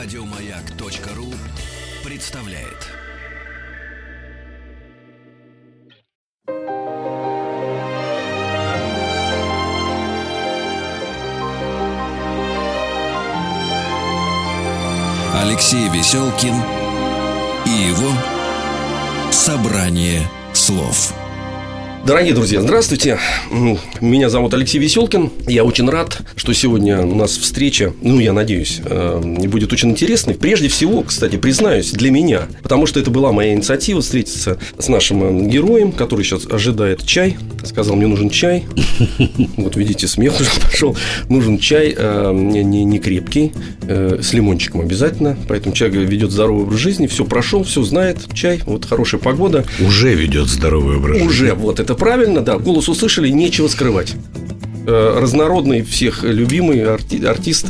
Радиомаяк.ру представляет. Алексей Веселкин и его собрание слов. Дорогие друзья, здравствуйте. Меня зовут Алексей Веселкин. Я очень рад, что сегодня у нас встреча, ну, я надеюсь, э, будет очень интересной. Прежде всего, кстати, признаюсь, для меня. Потому что это была моя инициатива встретиться с нашим э, героем, который сейчас ожидает чай. Сказал, мне нужен чай. Вот видите, смех уже пошел. Нужен чай э, не, не крепкий, с лимончиком обязательно. Поэтому человек ведет здоровый образ жизни. Все прошел, все знает. Чай, вот хорошая погода. Уже ведет здоровый образ жизни. Уже, вот это правильно, да. Голос услышали, нечего скрывать. Э, разнородный, всех любимый арти- артист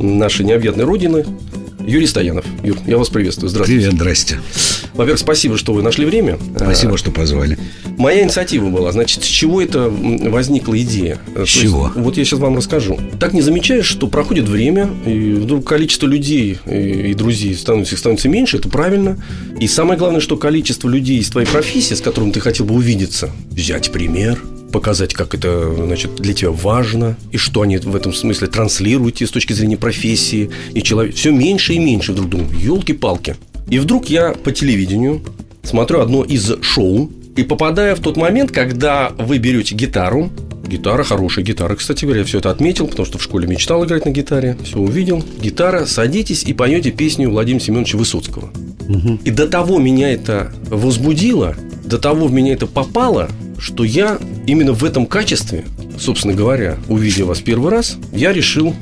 нашей необъятной родины Юрий Стоянов. Юр, я вас приветствую. Здравствуйте. Привет, здрасте. Во-первых, спасибо, что вы нашли время. Спасибо, что позвали. Моя инициатива была. Значит, с чего это возникла идея? С чего? Есть, вот я сейчас вам расскажу. Так не замечаешь, что проходит время, и вдруг количество людей и, друзей становится, становится меньше, это правильно. И самое главное, что количество людей из твоей профессии, с которым ты хотел бы увидеться, взять пример – показать, как это значит, для тебя важно, и что они в этом смысле транслируют с точки зрения профессии, и человек все меньше и меньше вдруг думаю, елки-палки. И вдруг я по телевидению смотрю одно из шоу, и попадаю в тот момент, когда вы берете гитару, Гитара, хорошая гитара, кстати говоря, я все это отметил, потому что в школе мечтал играть на гитаре, все увидел. Гитара, садитесь и поете песню Владимира Семеновича Высоцкого. Угу. И до того меня это возбудило, до того в меня это попало, что я именно в этом качестве, собственно говоря, увидев вас первый раз, я решил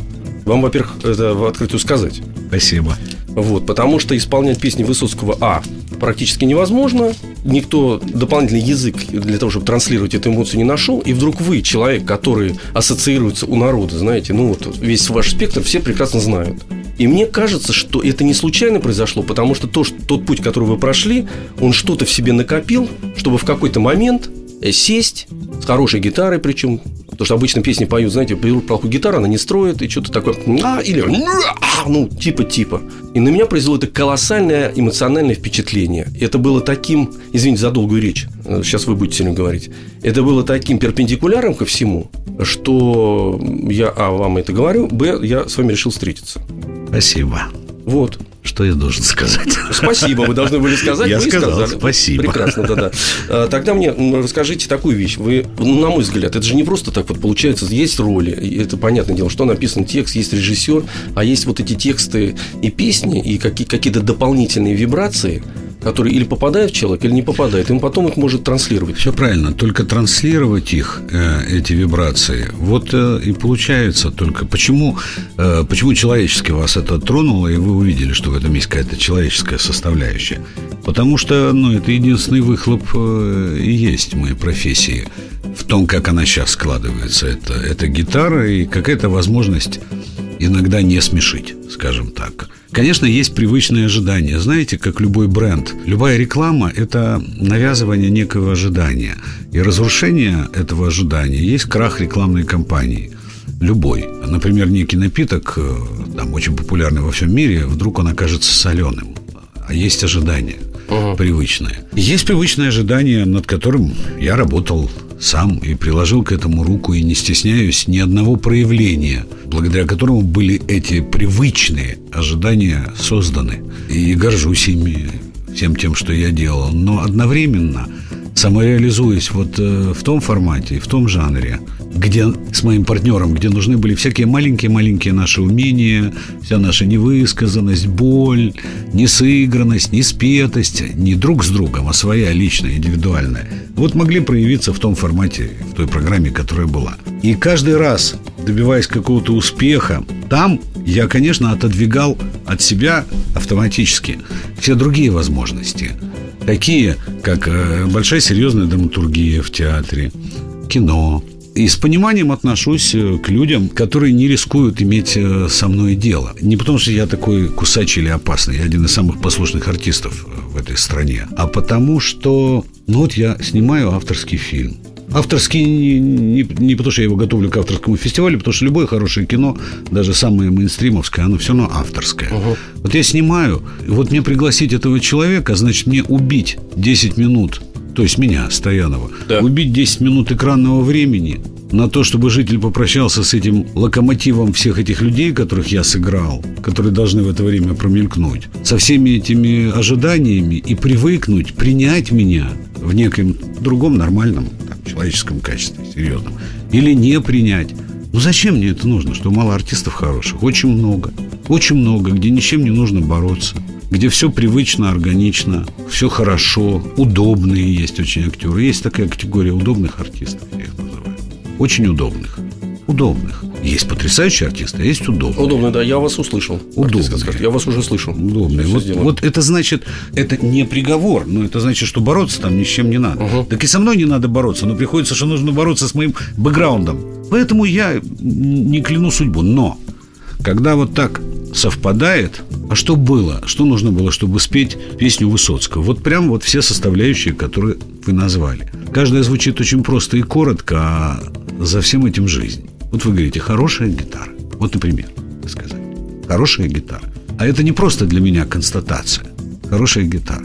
вам, во-первых, это в открытую сказать. Спасибо. Вот, потому что исполнять песни Высоцкого А практически невозможно. Никто дополнительный язык для того, чтобы транслировать эту эмоцию, не нашел. И вдруг вы, человек, который ассоциируется у народа, знаете, ну вот весь ваш спектр все прекрасно знают. И мне кажется, что это не случайно произошло, потому что, то, что тот путь, который вы прошли, он что-то в себе накопил, чтобы в какой-то момент Э, сесть с хорошей гитарой, причем, потому что обычно песни поют, знаете, берут плохую гитару, она не строит, и что-то такое, а, или, а, ну, типа-типа. И на меня произвело это колоссальное эмоциональное впечатление. Это было таким, извините за долгую речь, э, сейчас вы будете сильно говорить, это было таким перпендикуляром ко всему, что я, а, вам это говорю, б, я с вами решил встретиться. Спасибо. Вот. Что я должен сказать? Спасибо, вы должны были сказать. Я сказал, сказали. спасибо. Прекрасно, да-да. А, тогда мне расскажите такую вещь. Вы, ну, на мой взгляд, это же не просто так вот получается. Есть роли, это понятное дело, что написан текст, есть режиссер, а есть вот эти тексты и песни, и какие- какие-то дополнительные вибрации – который или попадает в человека, или не попадает. Он потом их может транслировать. Все правильно. Только транслировать их, э, эти вибрации, вот э, и получается только. Почему, э, почему человечески вас это тронуло, и вы увидели, что в этом есть какая-то человеческая составляющая? Потому что, ну, это единственный выхлоп и есть моей профессии в том, как она сейчас складывается. Это, это гитара и какая-то возможность иногда не смешить, скажем так. Конечно, есть привычные ожидания. Знаете, как любой бренд, любая реклама – это навязывание некого ожидания. И разрушение этого ожидания есть крах рекламной кампании. Любой. Например, некий напиток, э, там, очень популярный во всем мире, вдруг он окажется соленым. А есть ожидания угу. привычные. Есть привычное ожидание, над которым я работал сам и приложил к этому руку и не стесняюсь ни одного проявления, благодаря которому были эти привычные ожидания созданы. И горжусь ими, всем тем, что я делал. Но одновременно самореализуясь вот э, в том формате, в том жанре, где с моим партнером, где нужны были всякие маленькие-маленькие наши умения, вся наша невысказанность, боль, несыгранность, неспетость, не друг с другом, а своя личная, индивидуальная, вот могли проявиться в том формате, в той программе, которая была. И каждый раз, добиваясь какого-то успеха, там я, конечно, отодвигал от себя автоматически все другие возможности. Такие, как э, большая серьезная драматургия в театре, кино, и с пониманием отношусь э, к людям, которые не рискуют иметь э, со мной дело. Не потому, что я такой кусачий или опасный, я один из самых послушных артистов э, в этой стране, а потому что, ну вот я снимаю авторский фильм. Авторский не, не, не потому, что я его готовлю к авторскому фестивалю, потому что любое хорошее кино, даже самое мейнстримовское, оно все равно авторское. Угу. Вот я снимаю, и вот мне пригласить этого человека, значит, мне убить 10 минут, то есть меня, Стоянова, да. убить 10 минут экранного времени на то, чтобы житель попрощался с этим локомотивом всех этих людей, которых я сыграл, которые должны в это время промелькнуть, со всеми этими ожиданиями и привыкнуть, принять меня в неком другом нормальном человеческом качестве, серьезном. Или не принять. Ну зачем мне это нужно, что мало артистов хороших? Очень много. Очень много, где ничем не нужно бороться. Где все привычно, органично, все хорошо, удобные есть очень актеры. Есть такая категория удобных артистов, я их называю. Очень удобных. Удобных. Есть потрясающие артисты, а есть удобные. Удобные, да, я вас услышал. Удобные. Я вас уже слышал. Удобные. Вот, вот это значит, это не приговор, но это значит, что бороться там ни с чем не надо. Угу. Так и со мной не надо бороться, но приходится, что нужно бороться с моим бэкграундом. Поэтому я не кляну судьбу. Но когда вот так совпадает, а что было? Что нужно было, чтобы спеть песню Высоцкого? Вот прям вот все составляющие, которые вы назвали. Каждая звучит очень просто и коротко, а за всем этим жизнь. Вот вы говорите, хорошая гитара. Вот, например, вы сказали, хорошая гитара. А это не просто для меня констатация. Хорошая гитара.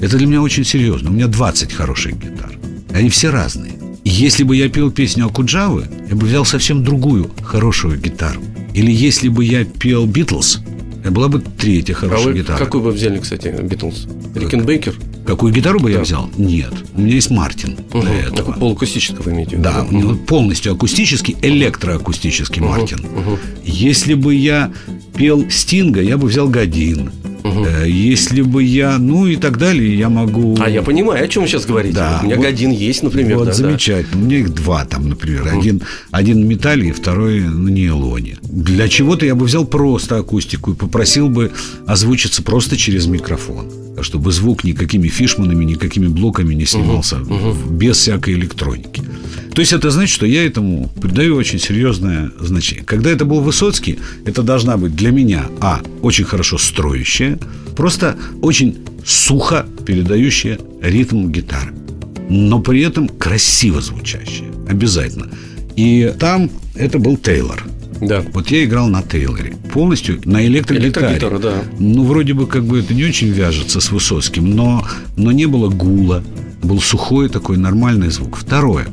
Это для меня очень серьезно. У меня 20 хороших гитар. Они все разные. Если бы я пел песню Акуджавы, я бы взял совсем другую хорошую гитару. Или если бы я пел Битлз, это была бы третья хорошая а вы гитара. Какую бы взяли, кстати, Битлз? Рикенбекер? Какую гитару бы да. я взял? Нет. У меня есть Мартин угу. для этого. Такой полуакустический вы имеете в виду? Да, у него полностью акустический, электроакустический угу. Мартин. Угу. Если бы я пел Стинга, я бы взял Годин. Угу. Если бы я, ну и так далее, я могу... А я понимаю, о чем вы сейчас говорите. Да. У меня вот, Годин есть, например. Вот да, замечательно. Да. У меня их два там, например. Угу. Один, один металле, второй на нейлоне. Для чего-то я бы взял просто акустику и попросил бы озвучиться просто через микрофон чтобы звук никакими фишманами, никакими блоками не снимался угу, угу. без всякой электроники. То есть это значит, что я этому придаю очень серьезное значение. Когда это был Высоцкий, это должна быть для меня, а, очень хорошо строящая, просто очень сухо передающая ритм гитары, но при этом красиво звучащая, обязательно. И там это был Тейлор – да. Вот я играл на Тейлоре. Полностью на электрогитаре. Электрогитара, да. Ну, вроде бы как бы это не очень вяжется с Высоцким, но, но не было гула. Был сухой такой нормальный звук. Второе.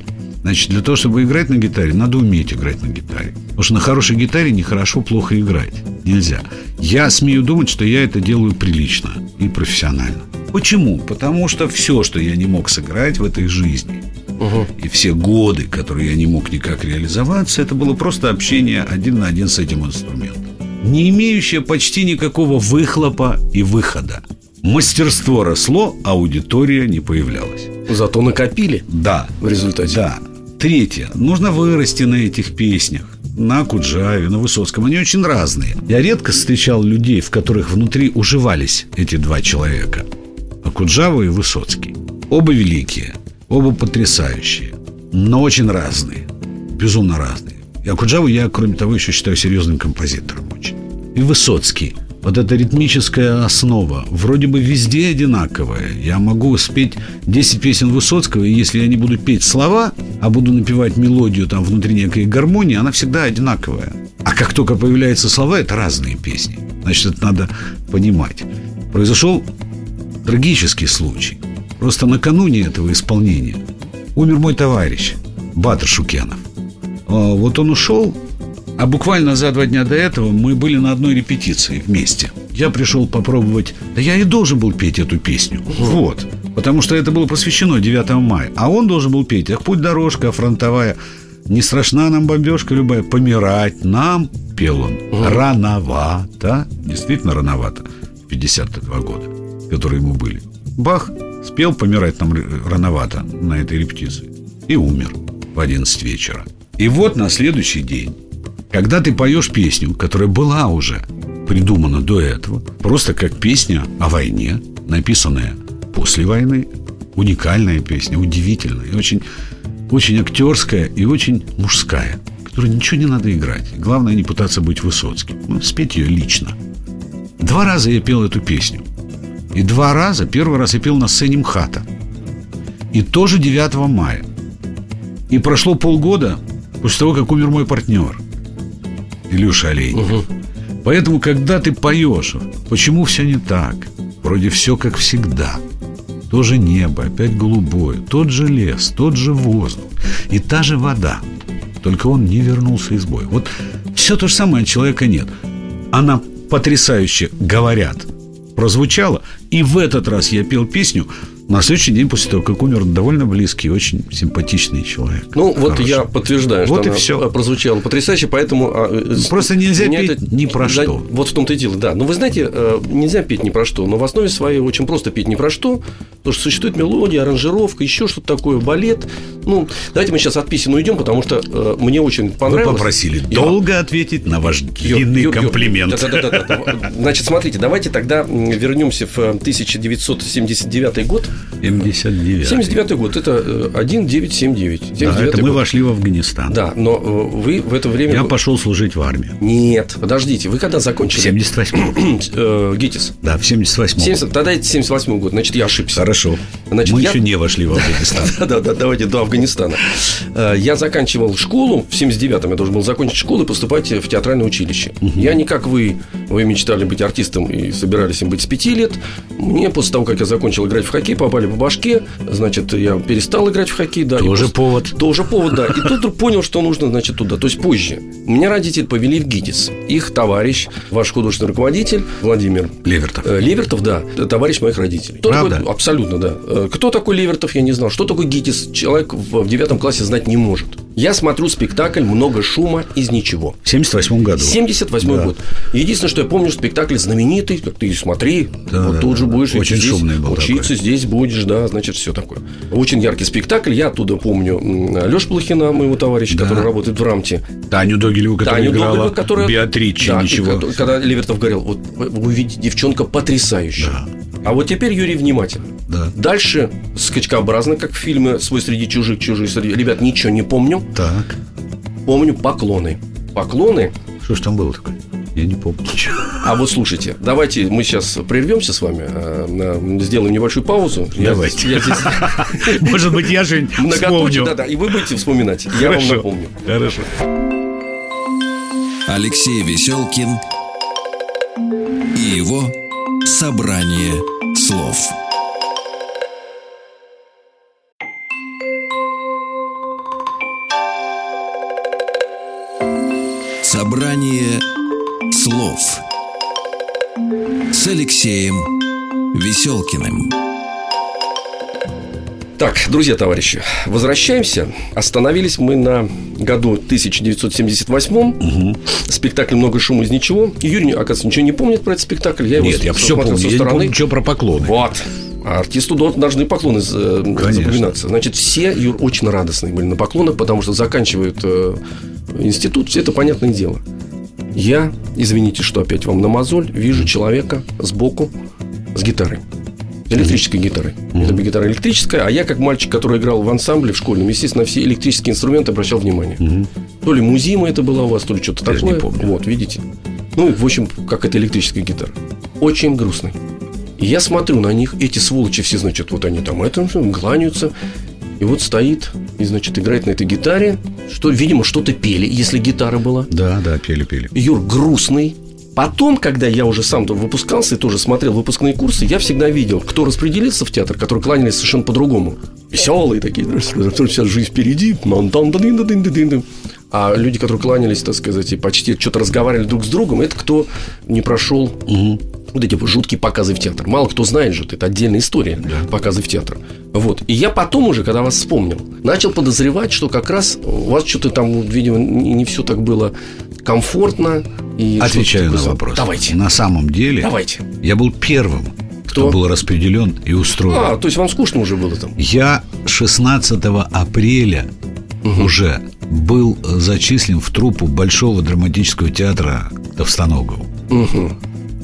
Значит, для того, чтобы играть на гитаре, надо уметь играть на гитаре. Потому что на хорошей гитаре нехорошо плохо играть. Нельзя. Я смею думать, что я это делаю прилично и профессионально. Почему? Потому что все, что я не мог сыграть в этой жизни, Угу. И все годы, которые я не мог никак реализоваться, это было просто общение один на один с этим инструментом. Не имеющее почти никакого выхлопа и выхода. Мастерство росло, аудитория не появлялась. Зато накопили. Да. В результате. Да. Третье. Нужно вырасти на этих песнях. На Куджаве, на Высоцком. Они очень разные. Я редко встречал людей, в которых внутри уживались эти два человека. Акуджава и Высоцкий. Оба великие – Оба потрясающие, но очень разные. Безумно разные. И Акуджаву я, кроме того, еще считаю серьезным композитором очень. И Высоцкий. Вот эта ритмическая основа вроде бы везде одинаковая. Я могу спеть 10 песен Высоцкого, и если я не буду петь слова, а буду напевать мелодию там внутри некой гармонии, она всегда одинаковая. А как только появляются слова, это разные песни. Значит, это надо понимать. Произошел трагический случай. Просто накануне этого исполнения умер мой товарищ Батыр Шукенов. А, вот он ушел, а буквально за два дня до этого мы были на одной репетиции вместе. Я пришел попробовать, да я и должен был петь эту песню. Вот. Потому что это было посвящено 9 мая. А он должен был петь «Ах, путь дорожка фронтовая». Не страшна нам бомбежка любая, помирать нам, пел он, рановато, действительно рановато, 52 года, которые ему были. Бах, Спел помирать нам рановато на этой репетиции. И умер в 11 вечера. И вот на следующий день, когда ты поешь песню, которая была уже придумана до этого, просто как песня о войне, написанная после войны, уникальная песня, удивительная, и очень, очень актерская и очень мужская, которой ничего не надо играть. Главное не пытаться быть Высоцким. Ну, спеть ее лично. Два раза я пел эту песню – и два раза, первый раз я пел на сцене МХАТа. И тоже 9 мая. И прошло полгода после того, как умер мой партнер Илюша Олейник. Поэтому, когда ты поешь, почему все не так? Вроде все как всегда. То же небо, опять голубое, тот же лес, тот же воздух и та же вода. Только он не вернулся из боя. Вот все то же самое, человека нет. Она потрясающе, говорят, прозвучала. И в этот раз я пел песню на следующий день после того, как умер довольно близкий, очень симпатичный человек. Ну, Хороший. вот я подтверждаю, вот что и она все. прозвучала потрясающе, поэтому... а, э, Просто нельзя петь это, ни про что. Вот в том-то и дело, да. Но вы знаете, э, нельзя петь ни про что, но в основе своей очень просто петь ни про что, потому что существует мелодия, аранжировка, еще что-то такое, балет. Ну, давайте мы сейчас от песен уйдем, потому что э, мне очень понравилось. Вы попросили Я... долго ответить на ваш длинный Ю, ю, комплимент. Да, да, да, да. Значит, смотрите, давайте тогда вернемся в 1979 год. 70 79 79 год, это 1979. Э, да, это мы год. вошли в Афганистан. Да, но э, вы в это время... Я пошел служить в армию. Нет, подождите, вы когда закончили? В 78 э, ГИТИС. Да, в 78 70, Тогда это 78 год, значит, я ошибся. Хорошо. Значит, мы я... еще не вошли в Афганистан. Да, да, давайте до Афганистана. Я заканчивал школу в 79-м, я должен был закончить школу и поступать в театральное училище. Я не как вы, вы мечтали быть артистом и собирались им быть с 5 лет. Мне после того, как я закончил играть в хоккей, попали по башке, значит, я перестал играть в хоккей, да. Тоже повод. Тоже повод, да. И тут вдруг понял, что нужно, значит, туда. То есть позже. Меня родители повели в ГИТИС. Их товарищ, ваш художественный руководитель Владимир Левертов. Э, Левертов, да, товарищ моих родителей. Кто Правда? Такой, абсолютно, да. Э, кто такой Левертов, я не знал. Что такое ГИТИС, человек в девятом классе знать не может. Я смотрю спектакль «Много шума из ничего». В 78 году. 78 да. год. Единственное, что я помню, спектакль знаменитый. Как ты смотри, да, вот да, тут же будешь Очень здесь, шумный был учиться, такой. здесь будешь, да, значит, все такое. Очень яркий спектакль. Я оттуда помню Леша Плохина, моего товарища, да. который работает в Рамте. Таню Догилеву, которая Таню играла Догилеву, которая... Беатриче, да, ничего. И, когда Левертов говорил, вот вы видите, девчонка потрясающая. Да. А вот теперь Юрий внимательно. Да. Дальше скачкообразно, как в фильме «Свой среди чужих, чужие среди...» Ребят, ничего не помню. Так. Помню поклоны. Поклоны. Что ж там было такое? Я не помню. А вот слушайте, давайте мы сейчас прервемся с вами, э, сделаем небольшую паузу. Давайте. Я, я здесь... Может быть, я же вспомню. Да, да, и вы будете вспоминать. Я Хорошо. вам напомню. Хорошо. Алексей Веселкин и его собрание слов. Собрание слов с Алексеем Веселкиным. Так, друзья, товарищи, возвращаемся. Остановились мы на году 1978 Угу. Спектакль «Много шума из ничего». Юрий, оказывается, ничего не помнит про этот спектакль. Я его Нет, я все помню. со Я не стороны. помню, что про поклоны. Вот. А артисту до- должны поклоны э, запоминаться. Значит, все, Юр, очень радостные были на поклонах, потому что заканчивают э, институт, все это понятное дело. Я, извините, что опять вам на мозоль, вижу человека сбоку с гитарой. Электрической гитарой. Это гитара электрическая, а я, как мальчик, который играл в ансамбле в школьном, естественно, все электрические инструменты обращал внимание. То ли музима это была у вас, то ли что-то такое. не помню. Вот, видите. Ну, в общем, как это электрическая гитара. Очень грустный. И я смотрю на них, эти сволочи все, значит, вот они там это, кланяются. И вот стоит и, значит, играет на этой гитаре, что, видимо, что-то пели, если гитара была. Да, да, пели-пели. Юр грустный. Потом, когда я уже сам выпускался и тоже смотрел выпускные курсы, я всегда видел, кто распределился в театр, которые кланялись совершенно по-другому. Веселые такие, которые вся жизнь впереди. А люди, которые кланялись, так сказать, и почти что-то разговаривали друг с другом, это кто не прошел вот эти жуткие показы в театр. Мало кто знает же, это отдельная история, показы в театр. Вот. И я потом уже, когда вас вспомнил, начал подозревать, что как раз у вас что-то там, видимо, не, все так было комфортно. И Отвечаю на вопрос. Давайте. На самом деле, Давайте. я был первым, кто, Кто? был распределен и устроен. А, то есть вам скучно уже было там? Я 16 апреля уже был зачислен в труппу Большого драматического театра Товстоногова. Угу.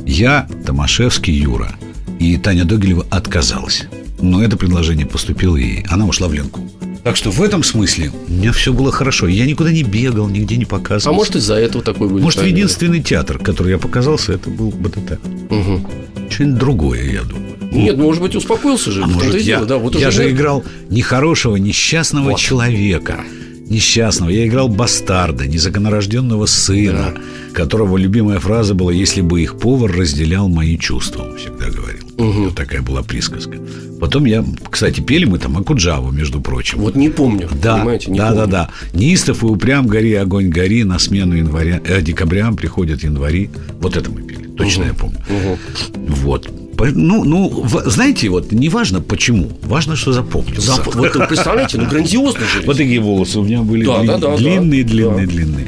Я, Томашевский Юра и Таня Догилева отказалась. Но это предложение поступило ей. Она ушла в Ленку. Так что в этом смысле у меня все было хорошо. Я никуда не бегал, нигде не показывался. А может, из-за этого такой будет? Может, правильно? единственный театр, который я показался, это был БТТ. Мгм. Что-нибудь другое, я думаю. Нет, ну, может быть, успокоился же. А может, я, дело, да, вот я же нет. играл нехорошего, несчастного вот. человека. Несчастного. Я играл бастарда, незаконорожденного сына, да. которого любимая фраза была «Если бы их повар разделял мои чувства», он всегда говорил. Угу. Вот такая была присказка. Потом я, кстати, пели мы там Акуджаву, между прочим. Вот не помню, да, понимаете, не да, помню. Да, да, да. Неистов и упрям гори, огонь гори, на смену января, э, декабрям приходят январи. Вот это мы пели, точно угу. я помню. Угу. Вот. Ну, ну, знаете, вот не важно почему, важно, что запомнился. Зап... Вот представляете, ну грандиозно же. Вот такие волосы у меня были да, длин... да, да, длинные, да, длинные, да. длинные.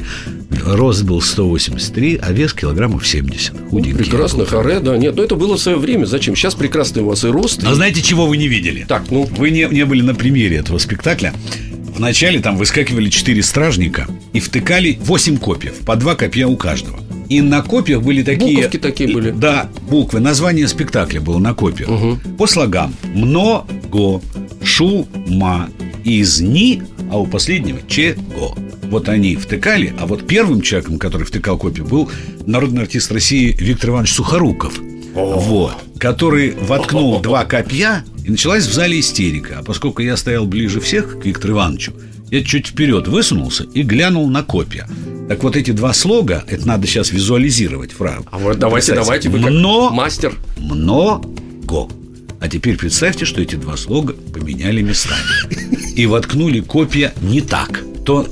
Рост был 183, а вес килограммов 70. Худенький. Ну, прекрасно, харе, да. Нет, но ну, это было в свое время. Зачем? Сейчас прекрасный у вас и рост. А знаете, чего вы не видели? Так, ну... Вы не, не были на премьере этого спектакля. Вначале там выскакивали четыре стражника и втыкали 8 копьев, по два копья у каждого. И на копьях были такие... Буковки такие были. Да, буквы. Название спектакля было на копьях. Угу. По слогам. Много, шума, изни, а у последнего чего. Вот они втыкали, а вот первым человеком, который втыкал копию, был народный артист России Виктор Иванович Сухоруков. О. Вот. Который воткнул два копья, и началась в зале истерика. А поскольку я стоял ближе всех к Виктору Ивановичу, я чуть вперед высунулся и глянул на копья. Так вот эти два слога, это надо сейчас визуализировать фразу. А вот давайте, Кстати, давайте, вы мно, мастер. Много. А теперь представьте, что эти два слога поменяли местами. И воткнули копья не так. То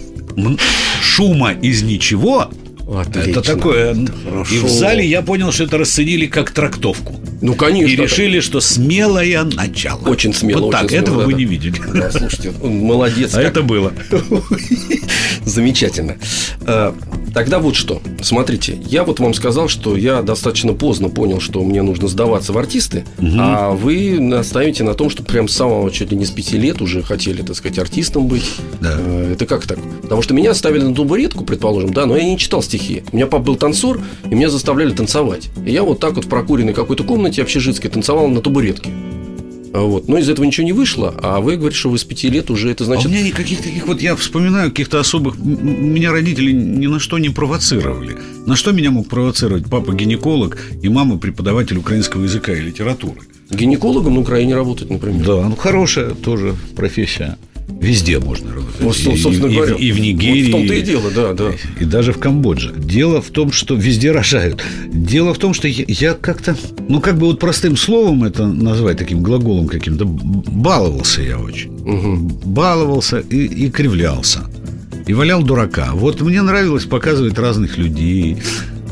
шума из ничего Отлично. Это такое. Хорошо. И в зале я понял, что это расценили как трактовку. Ну, конечно. И решили, что смелое начало. Очень смело. Вот так, смело, этого да, вы не видели. Да, слушайте, молодец. А как... это было. Замечательно. Тогда вот что. Смотрите, я вот вам сказал, что я достаточно поздно понял, что мне нужно сдаваться в артисты, угу. а вы наставите на том, что прям с самого чуть ли не с пяти лет уже хотели, так сказать, артистом быть. Да. Э, это как так? Потому что меня ставили на табуретку, предположим, да, но я не читал стихи. У меня папа был танцор, и меня заставляли танцевать. И я вот так вот в прокуренной какой-то комнате общежитской танцевал на табуретке. Вот. Но из этого ничего не вышло, а вы говорите, что вы с пяти лет уже это значит... А у меня никаких таких, вот я вспоминаю каких-то особых... Меня родители ни на что не провоцировали. На что меня мог провоцировать папа гинеколог и мама преподаватель украинского языка и литературы? Гинекологом на Украине работать, например. Да, ну хорошая тоже профессия. Везде можно работать. Вот, собственно и, говоря, и, и в Нигерии. Вот в том-то и дело, да, да. И, даже в Камбодже. Дело в том, что везде рожают. Дело в том, что я, я как-то, ну, как бы вот простым словом это назвать, таким глаголом каким-то, баловался я очень. Угу. Баловался и, и кривлялся. И валял дурака. Вот мне нравилось показывать разных людей,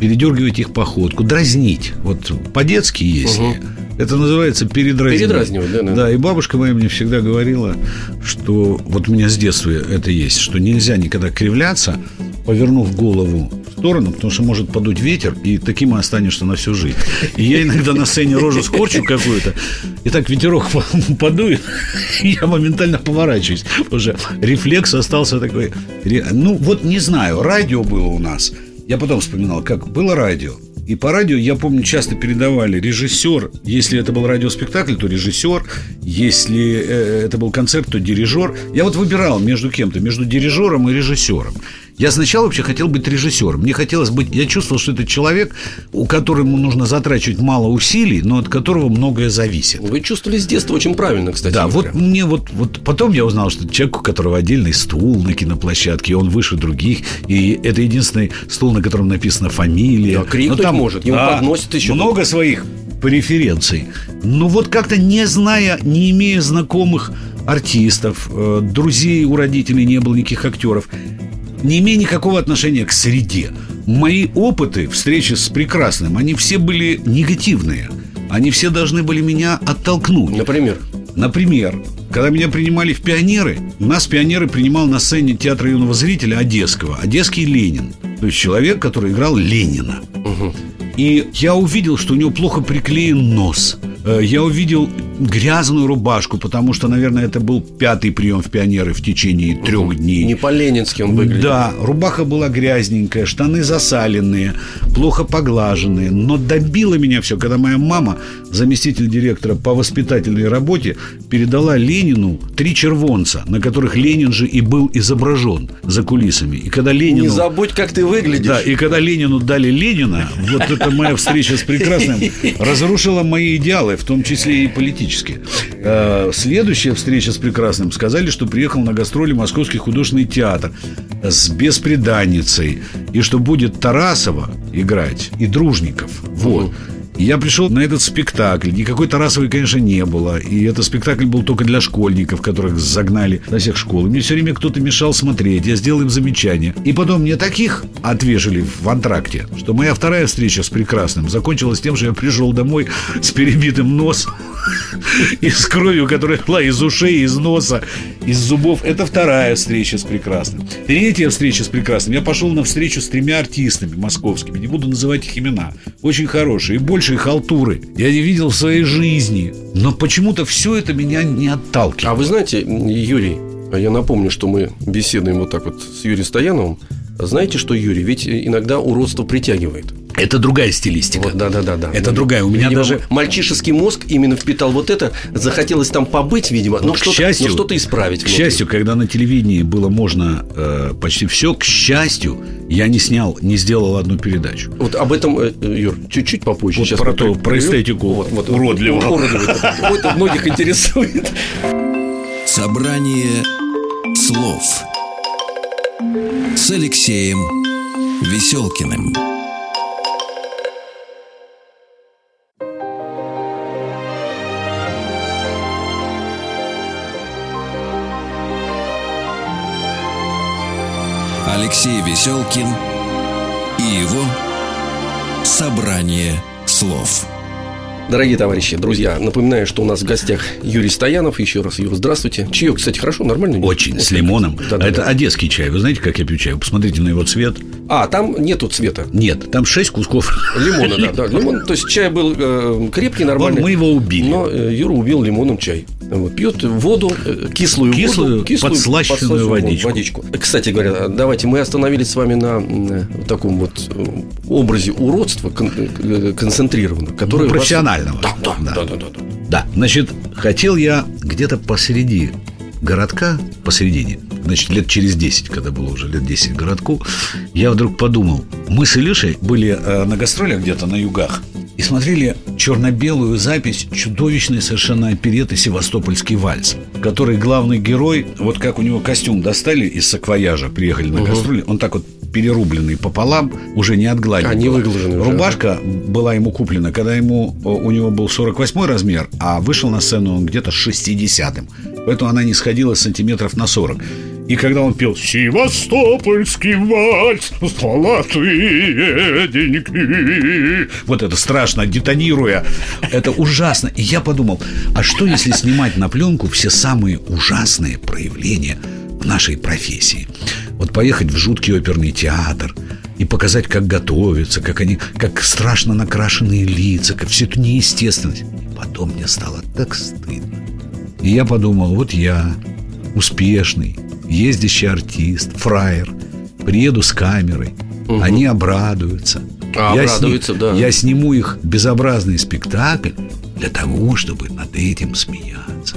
передергивать их походку, дразнить. Вот по-детски, если. Угу. Это называется передразнивать. Передразнивать, да, да. Да, и бабушка моя мне всегда говорила, что вот у меня с детства это есть, что нельзя никогда кривляться, повернув голову в сторону, потому что может подуть ветер, и таким и останешься на всю жизнь. И я иногда на сцене рожу скорчу какую-то, и так ветерок подует, и я моментально поворачиваюсь. Уже рефлекс остался такой. Ну, вот не знаю, радио было у нас. Я потом вспоминал, как было радио. И по радио, я помню, часто передавали режиссер, если это был радиоспектакль, то режиссер, если э, это был концерт, то дирижер. Я вот выбирал между кем-то, между дирижером и режиссером. Я сначала вообще хотел быть режиссером. Мне хотелось быть... Я чувствовал, что это человек, у которого нужно затрачивать мало усилий, но от которого многое зависит. Вы чувствовали с детства очень правильно, кстати. Да, вот прям. мне вот, вот потом я узнал, что человек, у которого отдельный стул на киноплощадке, он выше других, и это единственный стул, на котором написана фамилия. Да, крикнуть но там, может, ему да, подносят еще. Много своих преференций. Ну вот как-то не зная, не имея знакомых артистов, э, друзей у родителей не было никаких актеров не имея никакого отношения к среде. Мои опыты встречи с прекрасным, они все были негативные. Они все должны были меня оттолкнуть. Например? Например, когда меня принимали в пионеры, нас пионеры принимал на сцене театра юного зрителя Одесского, Одесский Ленин. То есть человек, который играл Ленина. Угу. И я увидел, что у него плохо приклеен нос. Э, я увидел грязную рубашку, потому что, наверное, это был пятый прием в пионеры в течение трех дней. Не по-ленински он выглядел. Да, рубаха была грязненькая, штаны засаленные, плохо поглаженные. Но добило меня все, когда моя мама, заместитель директора по воспитательной работе, передала Ленину три червонца, на которых Ленин же и был изображен за кулисами. И когда Ленину... Не забудь, как ты выглядишь. Да, и когда Ленину дали Ленина, вот это моя встреча с прекрасным разрушила мои идеалы, в том числе и политические. Э, Следующая встреча с прекрасным сказали, что приехал на гастроли Московский художественный театр с беспреданницей, и что будет Тарасова играть и Дружников. Вот. Я пришел на этот спектакль. Никакой Тарасовой, конечно, не было. И этот спектакль был только для школьников, которых загнали на всех школ. Мне все время кто-то мешал смотреть. Я сделал им замечание. И потом мне таких отвешали в антракте, что моя вторая встреча с прекрасным закончилась тем, что я пришел домой с перебитым носом и с кровью, которая шла из ушей, из носа, из зубов. Это вторая встреча с прекрасным. Третья встреча с прекрасным. Я пошел на встречу с тремя артистами московскими. Не буду называть их имена. Очень хорошие. И большие халтуры. Я не видел в своей жизни. Но почему-то все это меня не отталкивает. А вы знаете, Юрий, я напомню, что мы беседуем вот так вот с Юрием Стояновым. Знаете что, Юрий, ведь иногда уродство притягивает. Это другая стилистика. Вот, да, да, да, да. Это другая. У меня Видимо, даже мальчишеский мозг именно впитал вот это. Захотелось там побыть, видимо, но к что-то, счастью- но что-то исправить. К внутри. счастью, когда на телевидении было можно э, почти все, к счастью, я не снял, не сделал одну передачу. Вот об этом, э, Юр, чуть-чуть попозже. Вот Сейчас про то, про эстетику уродливого. уродливого. Это многих интересует. Собрание слов с Алексеем Веселкиным. Алексей Веселкин и его собрание слов. Дорогие товарищи, друзья, напоминаю, что у нас в гостях Юрий Стоянов. Еще раз, Юр, здравствуйте. Чаек, кстати, хорошо, нормально? Очень, Вот с лимоном. Да-да-да. Это одесский чай. Вы знаете, как я пью чай? Посмотрите на его цвет. А, там нету цвета. Нет, там шесть кусков Лимона, да, да. Лимон, то есть чай был э, крепкий, нормальный. Мы его убили. Но э, Юра убил лимоном чай. Пьет воду, э, кислую, Кислую, воду, подслащенную водичку. водичку. Кстати говоря, давайте мы остановились с вами на вот таком вот э, образе уродства кон- э, концентрированного, который Ну, вас- профессионального. Да, да, Да. да, да, да, да. Да, значит, хотел я где-то посреди городка, посередине, значит, лет через 10, когда было уже лет 10 городку, я вдруг подумал, мы с Илюшей были э, на гастролях где-то на югах и смотрели черно-белую запись чудовищной совершенно опереты «Севастопольский вальс», который главный герой, вот как у него костюм достали из саквояжа, приехали на гастроли, он так вот перерубленный пополам, уже не отгладен. А, не выглаженный уже, Рубашка была ему куплена, когда ему о, у него был 48 размер, а вышел на сцену он где-то с 60 Поэтому она не сходила сантиметров на 40. И когда он пел «Севастопольский вальс, золотые деньги», вот это страшно, детонируя, это ужасно. И я подумал, а что если снимать на пленку все самые ужасные проявления в нашей профессии? Вот поехать в жуткий оперный театр и показать, как готовятся, как они, как страшно накрашенные лица, как всю эту неестественность. И потом мне стало так стыдно. И я подумал, вот я, успешный, ездящий артист, фраер, приеду с камерой, они обрадуются. А, я обрадуются, сни- да. Я сниму их безобразный спектакль для того, чтобы над этим смеяться.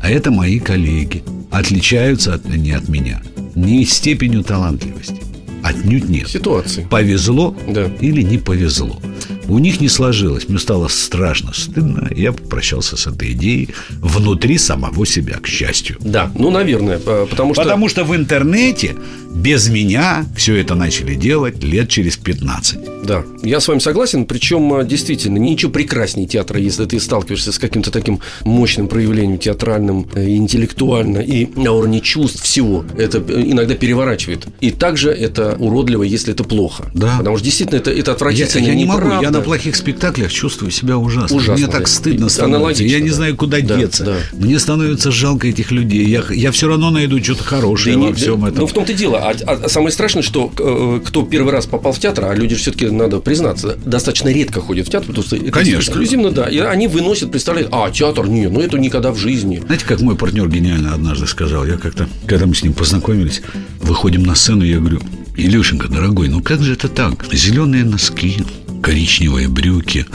А это мои коллеги. Отличаются от, не от меня. Не степенью талантливости. Отнюдь нет. Ситуации. Повезло Да. или не повезло. У них не сложилось. Мне стало страшно стыдно. Я попрощался с этой идеей внутри самого себя, к счастью. Да, ну, наверное, потому что... Потому что в интернете без меня все это начали делать лет через 15. Да, я с вами согласен. Причем, э, действительно, ничего прекраснее театра, если ты сталкиваешься с каким-то таким мощным проявлением театральным, э, интеллектуально и на уровне чувств всего. Это э, иногда переворачивает. И также это уродливо, если это плохо. Да. Потому что действительно это, это Я, отвратительно. я не могу, я неправда. на плохих спектаклях чувствую себя ужасно. Ужасно, Мне так да. стыдно становится. аналогично, Я не да. знаю, куда Да, деться. да. Мне становится жалко этих людей. Я, я все равно найду что-то Да хорошее не- во всем да, этом. Ну, в том-то и дело. А, а самое страшное, что э, кто первый раз попал в театр, а люди все-таки, надо признаться, достаточно редко ходят в театр, потому что это Конечно. эксклюзивно, да. И они выносят, представляют, а, театр, не, ну это никогда в жизни. Знаете, как мой партнер гениально однажды сказал, я как-то, когда мы с ним познакомились, выходим на сцену, я говорю, Илюшенька, дорогой, ну как же это так? Зеленые носки, коричневые брюки,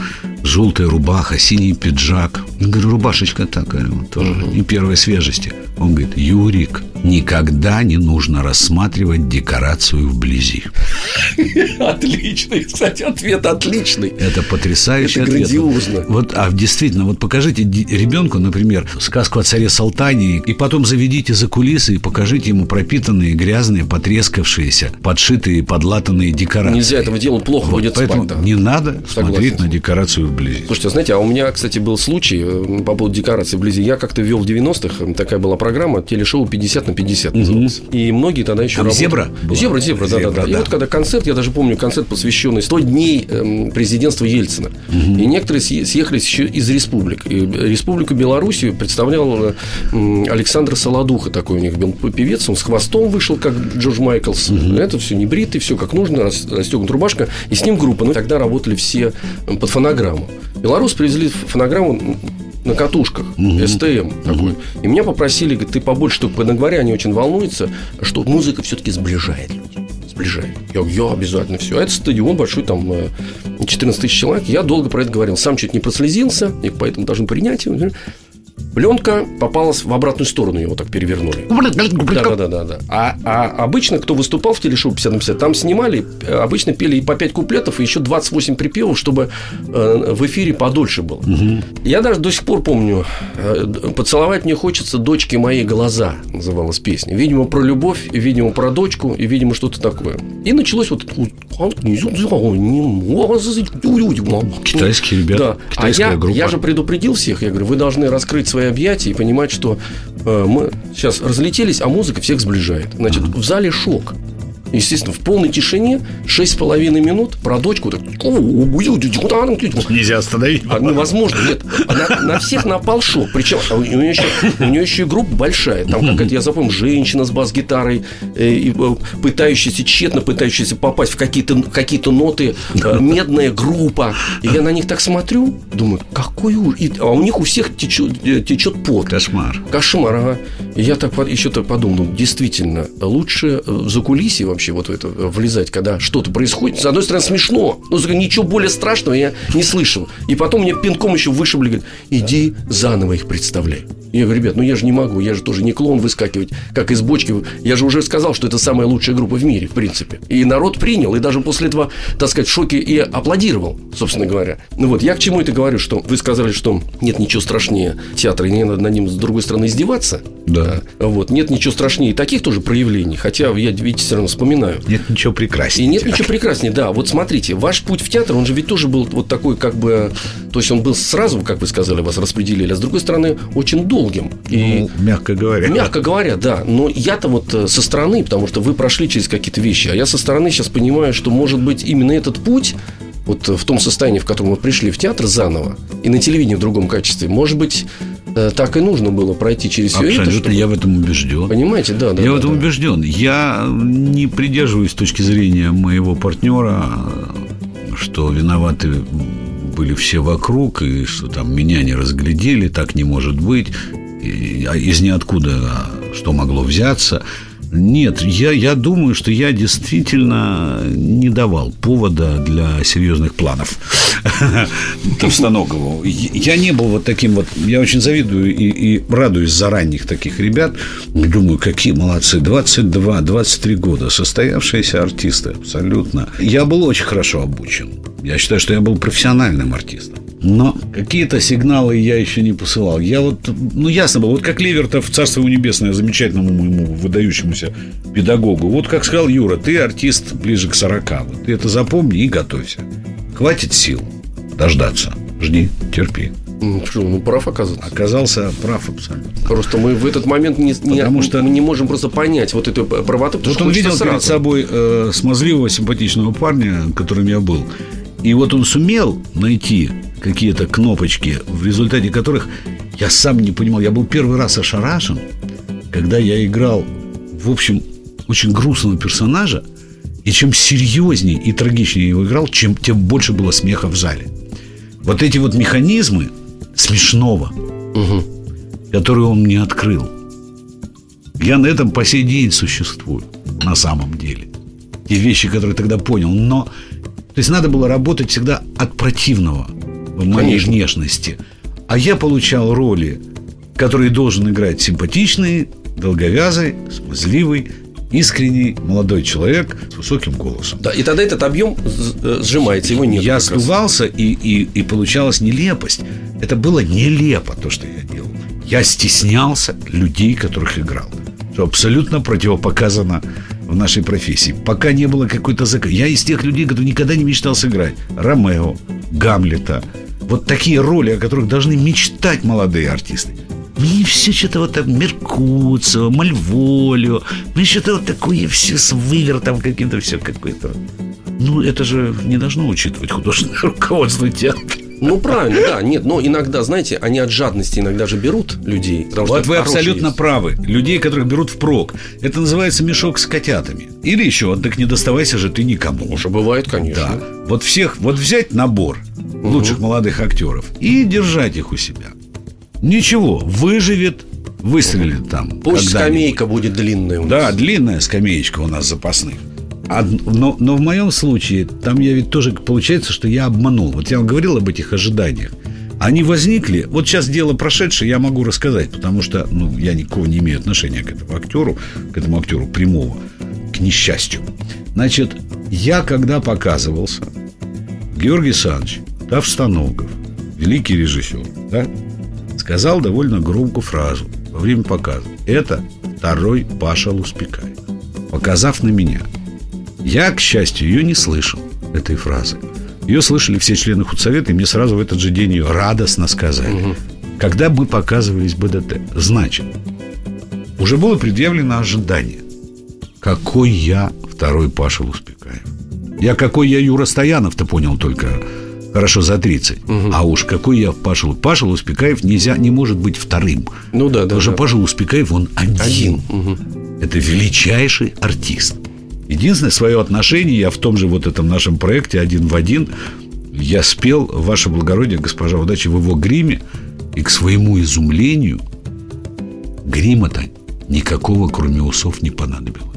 желтая рубаха, синий пиджак. Я говорю, рубашечка такая, вот, тоже не первой свежести. Он говорит, Юрик, никогда не нужно рассматривать декорацию вблизи. Отличный, кстати, ответ отличный. Это потрясающий Это ответ. грандиозно. Вот, а действительно, вот покажите ребенку, например, сказку о царе Салтане, и потом заведите за кулисы и покажите ему пропитанные, грязные, потрескавшиеся, подшитые, подлатанные декорации. Нельзя этого делать, плохо Вот, будет поэтому спать. да. не надо Согласен. смотреть на декорацию вблизи. Слушайте, знаете, а у меня, кстати, был случай э, по поводу декорации вблизи. Я как-то вел в 90-х, э, такая была программа, телешоу 50 на 50 называлась. И многие тогда еще Там работали. «Зебра» была? Зебра, зебра, да, да, «Зебра», да. И вот когда концерт, я даже помню концерт, посвященный 100 дней эм, президентства Ельцина. И некоторые съе- съехались еще из республик. И Республику Белоруссию представлял э, Александр Солодуха, такой у них был певец. Он с хвостом вышел, как Джордж Майклс. Это все не бритый, все как нужно, рас- расстегнута рубашка. И с ним группа. Ну, тогда работали все э, под фонограмму. Белорус привезли фонограмму на катушках, СТМ такой. И меня попросили, говорит, ты побольше понаговори, они очень волнуются, что музыка все-таки сближает людей. Сближает. Я говорю, я обязательно все. А это стадион большой, там э, 14 тысяч человек. Я долго про это говорил. Сам чуть не прослезился, и поэтому должен принять. его. Пленка попалась в обратную сторону, его так перевернули. Да, да, да, да. А, а обычно, кто выступал в телешоу 50 на 50, там снимали, э, обычно пели и по 5 куплетов, и еще 28 припевов, чтобы э, в эфире подольше было. Я даже до сих пор помню, э, «Поцеловать мне хочется дочки мои глаза» называлась песня. Видимо, про любовь, и, видимо, про дочку, и, видимо, что-то такое. И началось вот... Китайские ребята, Да. А китайская я, группа. я же предупредил всех, я говорю, вы должны раскрыть свои объятия и понимать, что э, мы сейчас разлетелись, а музыка всех сближает. Значит, в зале шок. Естественно, в полной тишине 6,5 минут про дочку так... Нельзя остановить. А, невозможно, нет. А На, на всех напал шок. Причем а у нее еще, у нее еще и группа большая. Там какая-то, я запомнил, женщина с бас-гитарой, э, э, пытающаяся, тщетно пытающаяся попасть в какие-то какие ноты, э, медная группа. И я на них так смотрю, думаю, какой ужас. И- А у них у всех течет, э, течет пот. Кошмар. Кошмар, ага. И я так под- еще так подумал, ну, действительно, лучше э, в закулисье вообще вот в это влезать, когда что-то происходит. С одной стороны, смешно, но ничего более страшного я не слышал. И потом мне пинком еще вышибли, говорят, иди заново их представляй. Я говорю, ребят, ну я же не могу, я же тоже не клон выскакивать, как из бочки. Я же уже сказал, что это самая лучшая группа в мире, в принципе. И народ принял, и даже после этого, так сказать, в шоке и аплодировал, собственно говоря. Ну вот, я к чему это говорю, что вы сказали, что нет ничего страшнее театра, и не надо над ним, с другой стороны, издеваться. Да. А, Вот, нет ничего страшнее таких тоже проявлений, хотя я, видите, все равно вспоминаю. Нет ничего прекраснее. И нет ничего прекраснее, да. Вот смотрите, ваш путь в театр, он же ведь тоже был вот такой, как бы, то есть он был сразу, как вы сказали, вас распределили, а с другой стороны, очень долгим. И Ну, мягко говоря. Мягко говоря, да. Но я-то вот э, со стороны, потому что вы прошли через какие-то вещи, а я со стороны сейчас понимаю, что, может быть, именно этот путь, вот э, в том состоянии, в котором вы пришли в театр заново, и на телевидении в другом качестве, может быть, так и нужно было пройти через все это. Абсолютно, я в этом убежден. Понимаете, да, да. я да, в этом да. убежден. Я не придерживаюсь точки зрения моего партнера, что виноваты были все вокруг, и что там меня не разглядели, так не может быть, а из ниоткуда что могло взяться. Нет, я, я думаю, что я действительно не давал повода для серьезных планов Товстоногову. Я не был вот таким вот... Я очень завидую и, и радуюсь за ранних таких ребят. Думаю, какие молодцы. 22, 23 года. Состоявшиеся артисты. Абсолютно. Я был очень хорошо обучен. Я считаю, что я был профессиональным артистом. Но какие-то сигналы я еще не посылал. Я вот, ну ясно было, вот как Левертов, царство ему небесное, замечательному моему выдающемуся педагогу. Вот как сказал Юра, ты артист ближе к 40. Вот ты это запомни и готовься. Хватит сил дождаться. Жди, терпи. Что, ну, прав оказывается. Оказался прав абсолютно. Просто мы в этот момент не, не- Потому что- мы не можем просто понять вот эту правоту, Вот он видел перед сразу. собой э, смазливого, симпатичного парня, которым я был. И вот он сумел найти какие-то кнопочки, в результате которых я сам не понимал. Я был первый раз ошарашен, когда я играл, в общем, очень грустного персонажа, и чем серьезнее и трагичнее его играл, чем, тем больше было смеха в зале. Вот эти вот механизмы смешного, угу. которые он мне открыл, я на этом по сей день существую, на самом деле. Те вещи, которые тогда понял. Но, то есть надо было работать всегда от противного в моей Конечно. внешности. А я получал роли, которые должен играть симпатичный, долговязый, смазливый, искренний молодой человек с высоким голосом. Да, и тогда этот объем э, сжимается, его нет. Я сдувался, и, и, и получалась нелепость. Это было нелепо, то, что я делал. Я стеснялся людей, которых играл. Что абсолютно противопоказано в нашей профессии. Пока не было какой-то закон. Я из тех людей, кто никогда не мечтал сыграть. Ромео, Гамлета. Вот такие роли, о которых должны мечтать молодые артисты. Мне все что-то вот там Меркуцева, Мальволио Мне что-то вот такое все с вывертом каким-то все какое-то Ну, это же не должно учитывать художественное руководство театра ну, правильно, да, нет, но иногда, знаете, они от жадности иногда же берут людей. Вот вы абсолютно есть. правы. Людей, которых берут в прок. Это называется мешок с котятами. Или еще, так не доставайся же ты никому. Уже бывает, конечно. Да. Вот всех, вот взять набор угу. лучших молодых актеров и держать их у себя. Ничего, выживет, выстрелит там. Пусть скамейка будет длинная у нас. Да, длинная скамеечка у нас запасных. А, но, но в моем случае, там я ведь тоже получается, что я обманул. Вот я вам говорил об этих ожиданиях. Они возникли, вот сейчас дело прошедшее, я могу рассказать, потому что ну, я никакого не имею отношения к этому актеру, к этому актеру прямого, к несчастью. Значит, я когда показывался, Георгий Санч, Тавстаногов, великий режиссер, да, сказал довольно громкую фразу во время показа. Это второй Паша Луспекай. Показав на меня. Я, к счастью, ее не слышал, этой фразы. Ее слышали все члены худсовета, и мне сразу в этот же день ее радостно сказали. Угу. Когда мы показывались БДТ. Значит, уже было предъявлено ожидание. Какой я второй Паша Луспекаев. Я какой я Юра Стоянов-то понял только хорошо за 30. Угу. А уж какой я Паша Паша Успекаев нельзя, не может быть вторым. Ну да, да. Потому что да. Паша Успекаев, он один. один. Угу. Это величайший артист. Единственное свое отношение я в том же вот этом нашем проекте один в один я спел «Ваше благородие, госпожа удачи» в его гриме, и к своему изумлению грима-то никакого, кроме усов, не понадобилось.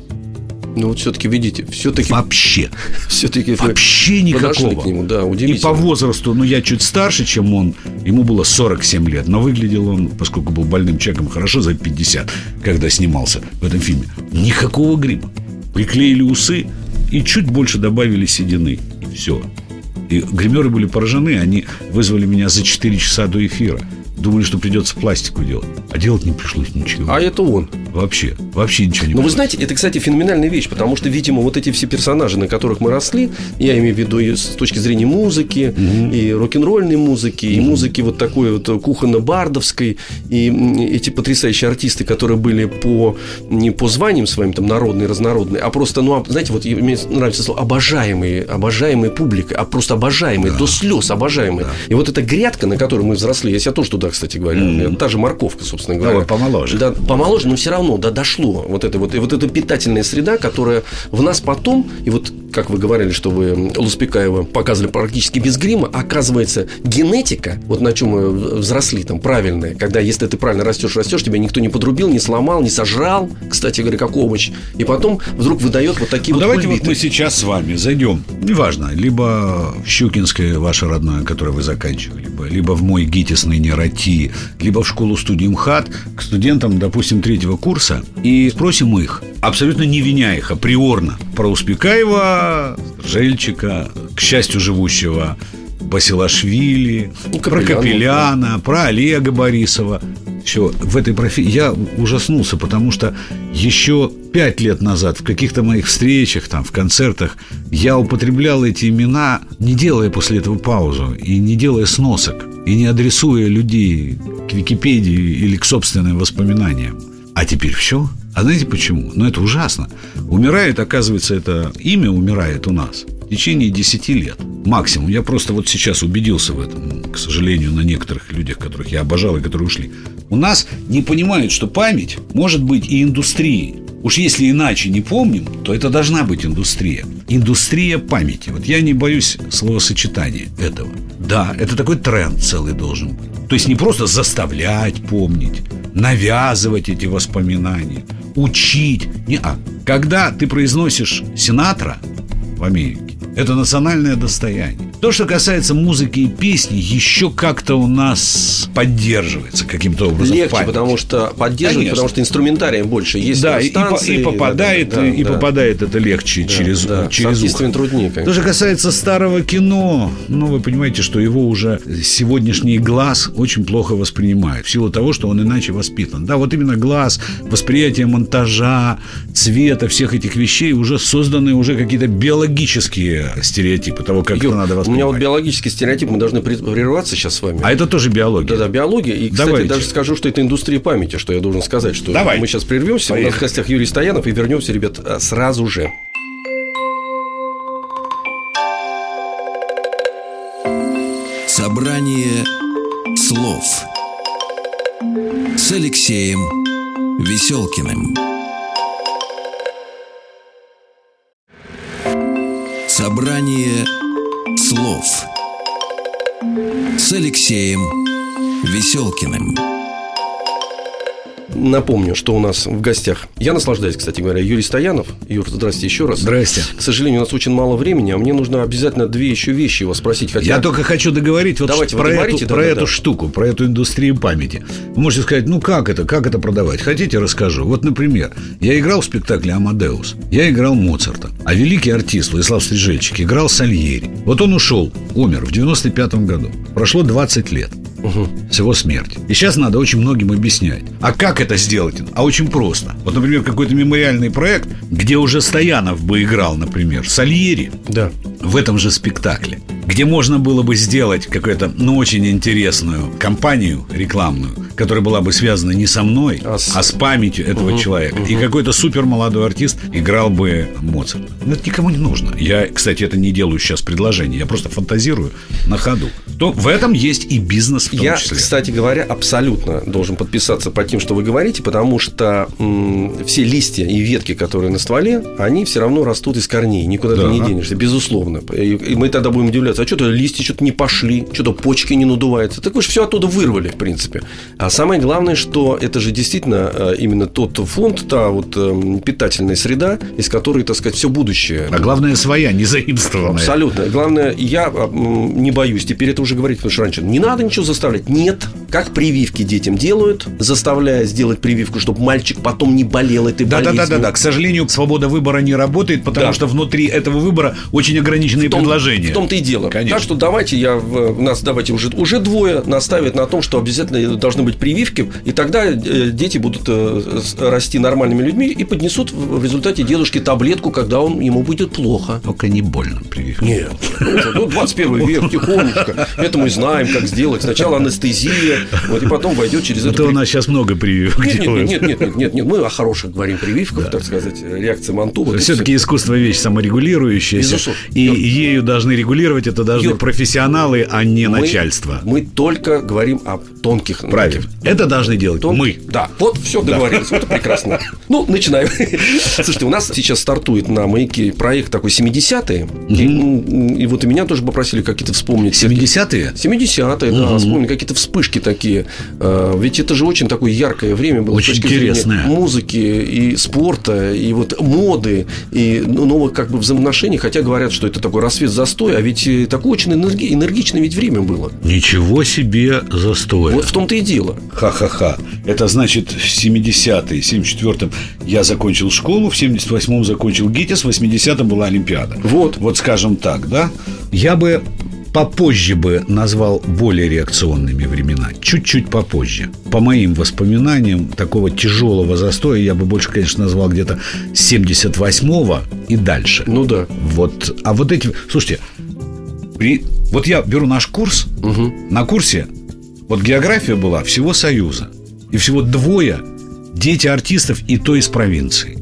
Ну вот все-таки видите, все-таки вообще, все-таки вообще никакого. к нему, да, удивительно. И по возрасту, ну я чуть старше, чем он, ему было 47 лет, но выглядел он, поскольку был больным человеком, хорошо за 50, когда снимался в этом фильме. Никакого грима. Приклеили усы и чуть больше добавили седины. И все. И гримеры были поражены, они вызвали меня за 4 часа до эфира. Думали, что придется пластику делать. А делать не пришлось ничего. А это он. Вообще. Вообще ничего не Но вы знаете, это, кстати, феноменальная вещь, потому что, видимо, вот эти все персонажи, на которых мы росли, я имею в виду и с точки зрения музыки, угу. и рок-н-ролльной музыки, угу. и музыки вот такой вот кухонно-бардовской, и эти потрясающие артисты, которые были по не по званиям своим там народные, разнородные, а просто, ну, знаете, вот мне нравится слово обожаемые, обожаемые публика, а просто обожаемые, да. до слез обожаемые. Да. И вот эта грядка, на которой мы взросли, я себя тоже туда, кстати говоря, mm та же морковка, собственно говоря. Да, помоложе. Да, помоложе, но все равно, да, дошло. Вот это вот, и вот эта питательная среда, которая в нас потом, и вот как вы говорили, что вы Луспекаева показывали практически без грима, оказывается, генетика, вот на чем мы взросли, там, правильная, когда если ты правильно растешь, растешь, тебя никто не подрубил, не сломал, не сожрал, кстати говоря, как овощ, и потом вдруг выдает вот такие ну, вот давайте кульбиты. вот мы сейчас с вами зайдем, неважно, либо в Щукинское ваше родное, которое вы заканчивали, либо, либо в мой ГИТИС ныне РАТИ, либо в школу-студию МХАТ, к студентам, допустим, третьего курса, и спросим их, абсолютно не виня их априорно, про Успекаева, Жельчика, к счастью, живущего Басилашвили, ну, про Капеляна, про Олега Борисова. Все, в этой профессии я ужаснулся, потому что еще пять лет назад в каких-то моих встречах, там, в концертах, я употреблял эти имена, не делая после этого паузу и не делая сносок, и не адресуя людей к Википедии или к собственным воспоминаниям. А теперь все. А знаете почему? Ну, это ужасно. Умирает, оказывается, это имя умирает у нас в течение 10 лет. Максимум. Я просто вот сейчас убедился в этом, к сожалению, на некоторых людях, которых я обожал и которые ушли. У нас не понимают, что память может быть и индустрией. Уж если иначе не помним, то это должна быть индустрия. Индустрия памяти. Вот я не боюсь словосочетания этого. Да, это такой тренд целый должен быть. То есть не просто заставлять помнить, навязывать эти воспоминания, учить. Не а. Когда ты произносишь Синатра в Америке, это национальное достояние. То, что касается музыки и песни, еще как-то у нас поддерживается каким-то образом. Легче, потому что поддерживать, потому что инструментарием больше есть. Да, и, и попадает, да, да, и да. попадает это легче да, через, да, через ухо. труднее. Конечно. То, что касается старого кино, ну, вы понимаете, что его уже сегодняшний глаз очень плохо воспринимает, в силу того, что он иначе воспитан. Да, вот именно глаз, восприятие монтажа, цвета, всех этих вещей уже созданы уже какие-то биологические стереотипы того, как Юр, это надо у меня вот биологический стереотип, мы должны прерваться сейчас с вами. А это тоже биология. Да-да, биология. И, кстати, Давайте. даже скажу, что это индустрия памяти, что я должен сказать, что Давай. мы сейчас прервемся. Поехали. У нас в гостях Юрий Стоянов и вернемся, ребят, э, сразу же. Собрание слов с Алексеем Веселкиным. Собрание слов с Алексеем Веселкиным. Напомню, что у нас в гостях Я наслаждаюсь, кстати говоря, Юрий Стоянов. Юр, здрасте еще раз. Здрасте. К сожалению, у нас очень мало времени А мне нужно обязательно две еще вещи его спросить хотя... Я только хочу договорить вот Давайте, про, эту, да, про да, эту да. штуку Про эту индустрию памяти. Вы можете сказать, ну как это, как это продавать? Хотите, расскажу. Вот, например, я играл в спектакле «Амадеус» Я играл Моцарта А великий артист Владислав Стрижельчик играл Сальери. Вот он ушел, умер в 95-м году. Прошло 20 лет угу. с его смерти. И сейчас надо очень многим объяснять. А как это сделать? А очень просто. Вот, например, какой-то мемориальный проект, где уже Стоянов бы играл, например, Сальери. Да. В этом же спектакле. Где можно было бы сделать какую-то, ну, очень интересную кампанию рекламную, которая была бы связана не со мной, а с, а с памятью этого угу, человека. Угу. И какой-то супер молодой артист играл бы Моцарта. Но это никому не нужно. Я, кстати, это не делаю сейчас предложение. Я просто фантазирую на ходу. То в этом есть и бизнес в том Я, числе. кстати говоря, абсолютно должен подписаться по тем, что вы говорите, потому что м- все листья и ветки, которые на стволе, они все равно растут из корней. Никуда да. ты не денешься, безусловно. И, и мы тогда будем удивляться, а что-то листья что-то не пошли, что-то почки не надуваются. Так вы же все оттуда вырвали, в принципе. А самое главное, что это же действительно э, именно тот фонд, та вот э, питательная среда, из которой, так сказать, все будущее. А главное, своя, не заимствованная. Абсолютно. Главное, я не боюсь. Теперь это уже говорить, потому что раньше не надо ничего заставлять. Нет. Как прививки детям делают, заставляя сделать прививку, чтобы мальчик потом не болел этой да, болезнью. Да, да, да, да. К сожалению, свобода выбора не работает, потому да. что внутри этого выбора очень ограниченные в том, предложения. В том-то и дело. Конечно. Так что давайте я в, нас давайте уже уже двое наставят на том, что обязательно должны быть прививки, и тогда э, дети будут э, расти нормальными людьми и поднесут в результате дедушке таблетку, когда он ему будет плохо. Только не больно прививка. Нет. Ну, 21 век, тихонечко. Это мы знаем, как сделать. Сначала анестезия, вот и потом войдет через это. Это у нас сейчас много прививок нет, нет, нет, нет, нет, нет, нет, мы о хороших говорим прививках, да. так сказать, реакция Мантула. Все-таки искусство вещь саморегулирующаяся. И ею должны регулировать это должны Юр, профессионалы, а не мы, начальство. Мы только говорим о тонких. Правильно. Это должны делать Тон... мы. Да. Вот все договорились. Вот прекрасно. Ну, начинаем. Слушайте, у нас сейчас стартует на маяке проект такой 70-е. И вот и меня тоже попросили какие-то вспомнить. 70-е? 70-е, да. Вспомнить какие-то вспышки такие. А, ведь это же очень такое яркое время было. Очень интересное. Музыки и спорта, и вот моды, и ну, новых как бы взаимоотношений. Хотя говорят, что это такой рассвет застой, а ведь э, такое очень энергичное ведь время было. Ничего себе застой. Вот в том-то и дело. Ха-ха-ха. Это значит, в 70-е, 74-м я закончил школу, в 78-м закончил ГИТИС, в 80-м была Олимпиада. Вот. Вот скажем так, да? Я бы попозже бы назвал более реакционными времена. Чуть-чуть попозже. По моим воспоминаниям, такого тяжелого застоя я бы больше, конечно, назвал где-то 78-го и дальше. Ну да. Вот. А вот эти... Слушайте, при... вот я беру наш курс. Угу. На курсе вот география была всего Союза. И всего двое дети артистов и то из провинции.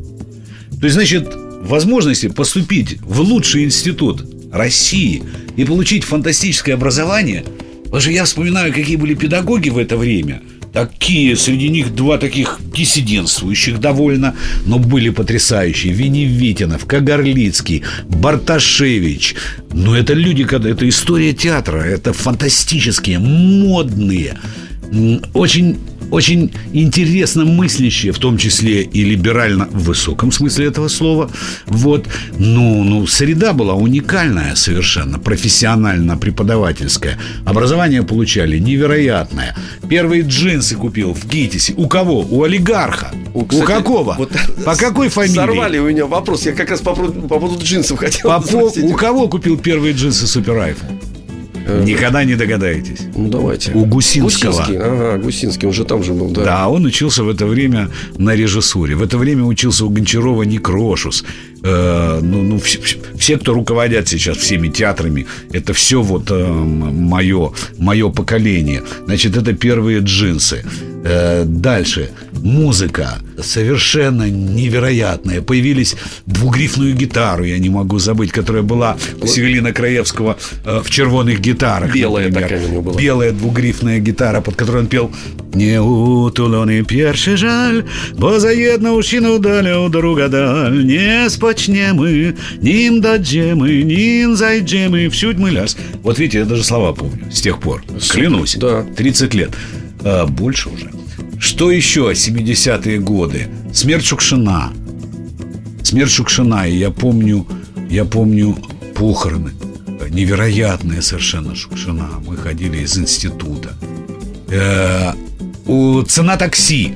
То есть, значит, возможности поступить в лучший институт России и получить фантастическое образование. Потому что я вспоминаю, какие были педагоги в это время. Такие, среди них два таких диссидентствующих довольно, но были потрясающие. Веневитинов, Кагарлицкий, Барташевич. Ну, это люди, когда это история театра, это фантастические, модные, очень очень интересно мыслящие, в том числе и либерально в высоком смысле этого слова. Вот. Ну, ну, среда была уникальная совершенно, профессионально-преподавательская. Образование получали невероятное. Первые джинсы купил в ГИТИСе. У кого? У олигарха. У, кстати, у какого? Вот по какой фамилии? Сорвали у меня вопрос. Я как раз по, по поводу джинсов хотел по, У кого купил первые джинсы Супер Айфон? Э, Никогда не догадаетесь. Ну, давайте. У Гусинского. Гусинский, ага, Гусинский, он же там же был, да. Да, он учился в это время на режиссуре. В это время учился у Гончарова Некрошус. Э, ну, ну все, все, кто руководят сейчас всеми театрами, это все вот э, мое, мое поколение. Значит, это первые джинсы. Э, дальше. Музыка совершенно невероятная. Появились двугрифную гитару, я не могу забыть, которая была у Севелина Краевского э, в червоных гитарах. Белая например. такая у него была. Белая двугрифная гитара, под которой он пел «Не утулоний перший жаль, бо заедна ушину даля у друга даль, не спочнемы, ним даджемы, ним зайджемы, всюдь мы ляс». Вот видите, я даже слова помню с тех пор. Клянусь. Да. 30 лет. А, больше уже. Что еще 70-е годы? Смерть Шукшина. Смерть Шукшина. И я помню, я помню похороны. Невероятные совершенно Шукшина. Мы ходили из института. Э, у цена такси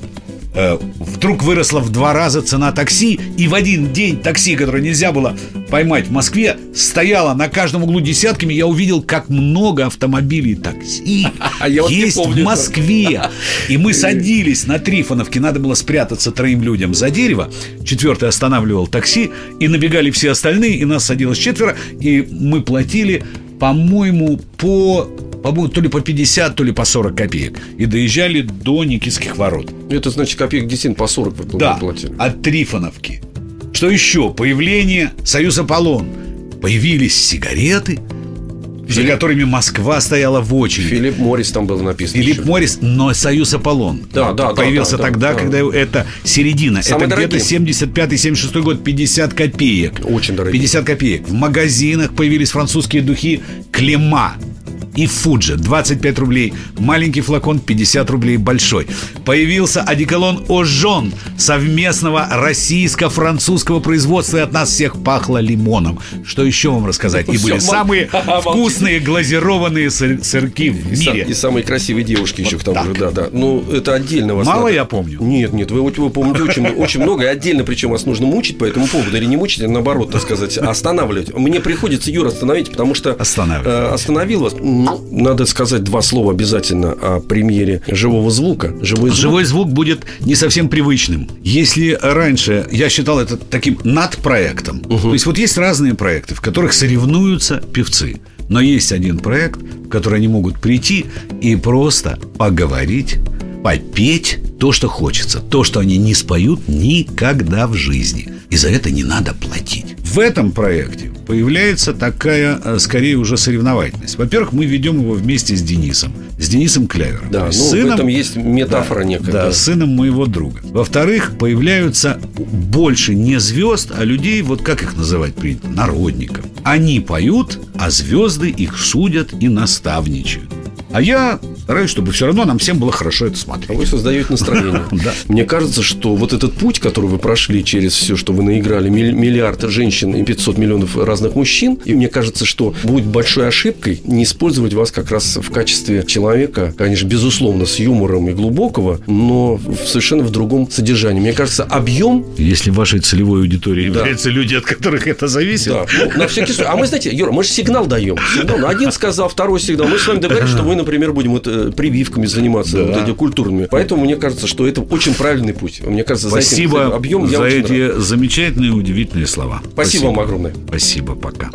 Э, вдруг выросла в два раза цена такси, и в один день такси, которое нельзя было поймать в Москве, стояло на каждом углу десятками. Я увидел, как много автомобилей такси а есть в Москве. И мы садились на Трифоновке, надо было спрятаться троим людям за дерево. Четвертый останавливал такси, и набегали все остальные, и нас садилось четверо, и мы платили, по-моему, по по-моему, то ли по 50, то ли по 40 копеек. И доезжали до Никитских ворот. Это значит копеек 10 по 40 вы да, платили. от Трифоновки. Что еще? Появление Союз Аполлон. Появились сигареты, Филипп... за которыми Москва стояла в очереди. Филипп Моррис там был написан. Филипп еще. Моррис, но Союз Аполлон. Да, да, Появился да, тогда, да, когда да. это середина. Самые это где-то 75-76 год, 50 копеек. Очень дорогие. 50 копеек. В магазинах появились французские духи Клема и Фуджи 25 рублей, маленький флакон 50 рублей большой. Появился одеколон Ожон совместного российско-французского производства и от нас всех пахло лимоном. Что еще вам рассказать? И были самые вкусные глазированные сырки в мире. И самые красивые девушки еще к тому же, да, да. Ну, это отдельно вас Мало я помню? Нет, нет, вы, вы помните очень, очень много, и отдельно, причем вас нужно мучить по этому поводу, или не мучить, а наоборот, так сказать, останавливать. Мне приходится, Юра, остановить, потому что... Останавливать. Э, остановил вас надо сказать два слова обязательно о премьере живого звука. Живой звук, Живой звук будет не совсем привычным. Если раньше я считал это таким надпроектом, угу. то есть вот есть разные проекты, в которых соревнуются певцы. Но есть один проект, в который они могут прийти и просто поговорить, попеть то, что хочется, то, что они не споют никогда в жизни. И за это не надо платить. В этом проекте появляется такая, э, скорее уже соревновательность. Во-первых, мы ведем его вместе с Денисом, с Денисом Клявером. Да, ну, сыном, в этом есть метафора да, некая. Да, сыном моего друга. Во-вторых, появляются больше не звезд, а людей, вот как их называть принято, народников. Они поют, а звезды их судят и наставничают. А я стараюсь, чтобы все равно нам всем было хорошо это смотреть. А вы создаете настроение. да. Мне кажется, что вот этот путь, который вы прошли через все, что вы наиграли, миллиард женщин и 500 миллионов разных мужчин, и мне кажется, что будет большой ошибкой не использовать вас как раз в качестве человека, конечно, безусловно, с юмором и глубокого, но совершенно в другом содержании. Мне кажется, объем... Если вашей целевой аудиторией да. являются люди, от которых это зависит... Да. Ну, на всякий случай. А мы, знаете, Юра, мы же сигнал даем. Сигнал. Один сказал, второй сигнал. Мы с вами договорились, что мы, например, будем это прививками заниматься, да. вот эти культурными. Поэтому мне кажется, что это очень правильный путь. Мне кажется, Спасибо за этим объем за эти рад. замечательные, удивительные слова. Спасибо, Спасибо вам огромное. Спасибо, пока.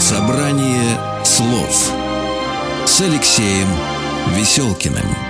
Собрание слов с Алексеем Веселкиным.